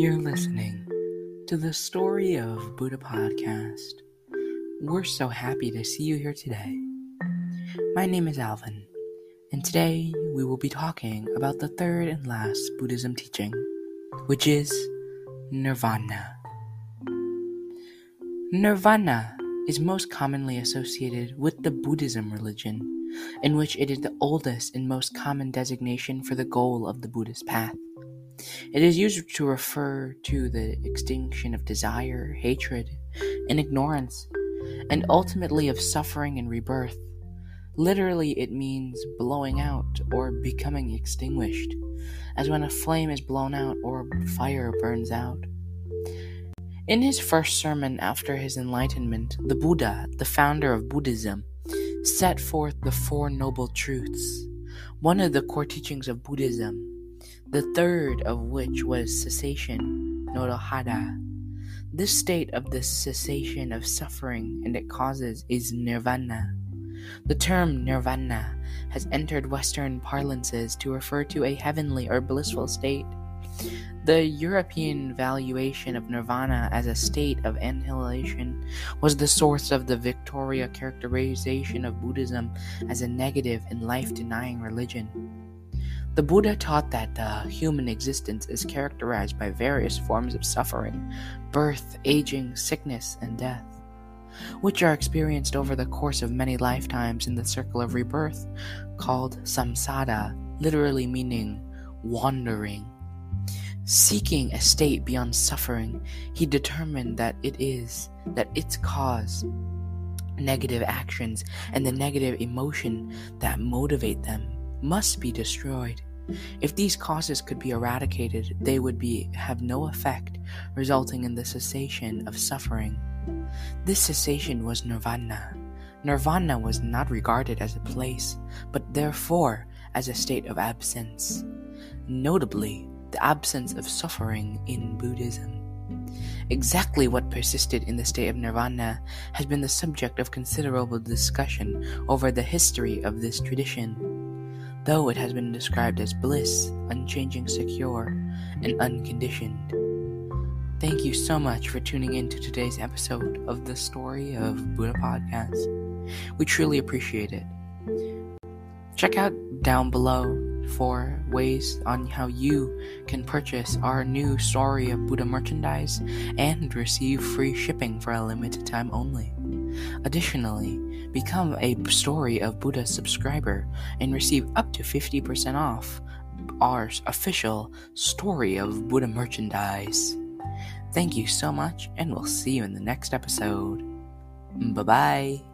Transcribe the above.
You're listening to the Story of Buddha podcast. We're so happy to see you here today. My name is Alvin, and today we will be talking about the third and last Buddhism teaching, which is Nirvana. Nirvana is most commonly associated with the Buddhism religion, in which it is the oldest and most common designation for the goal of the Buddhist path. It is used to refer to the extinction of desire, hatred, and ignorance, and ultimately of suffering and rebirth. Literally, it means blowing out or becoming extinguished, as when a flame is blown out or fire burns out. In his first sermon after his enlightenment, the Buddha, the founder of Buddhism, set forth the Four Noble Truths, one of the core teachings of Buddhism the third of which was cessation, Nirodha. This state of the cessation of suffering and its causes is nirvana. The term nirvana has entered Western parlances to refer to a heavenly or blissful state. The European valuation of nirvana as a state of annihilation was the source of the Victoria characterization of Buddhism as a negative and life denying religion. The Buddha taught that the human existence is characterized by various forms of suffering birth, aging, sickness, and death, which are experienced over the course of many lifetimes in the circle of rebirth, called samsara, literally meaning wandering. Seeking a state beyond suffering, he determined that it is, that its cause, negative actions, and the negative emotion that motivate them must be destroyed. If these causes could be eradicated, they would be have no effect, resulting in the cessation of suffering. This cessation was nirvana. Nirvana was not regarded as a place, but therefore as a state of absence. Notably, the absence of suffering in Buddhism. Exactly what persisted in the state of nirvana has been the subject of considerable discussion over the history of this tradition though it has been described as bliss, unchanging, secure, and unconditioned. Thank you so much for tuning in to today's episode of the Story of Buddha podcast. We truly appreciate it. Check out down below for ways on how you can purchase our new Story of Buddha merchandise and receive free shipping for a limited time only. Additionally, become a Story of Buddha subscriber and receive up to 50% off our official Story of Buddha merchandise. Thank you so much, and we'll see you in the next episode. Bye bye.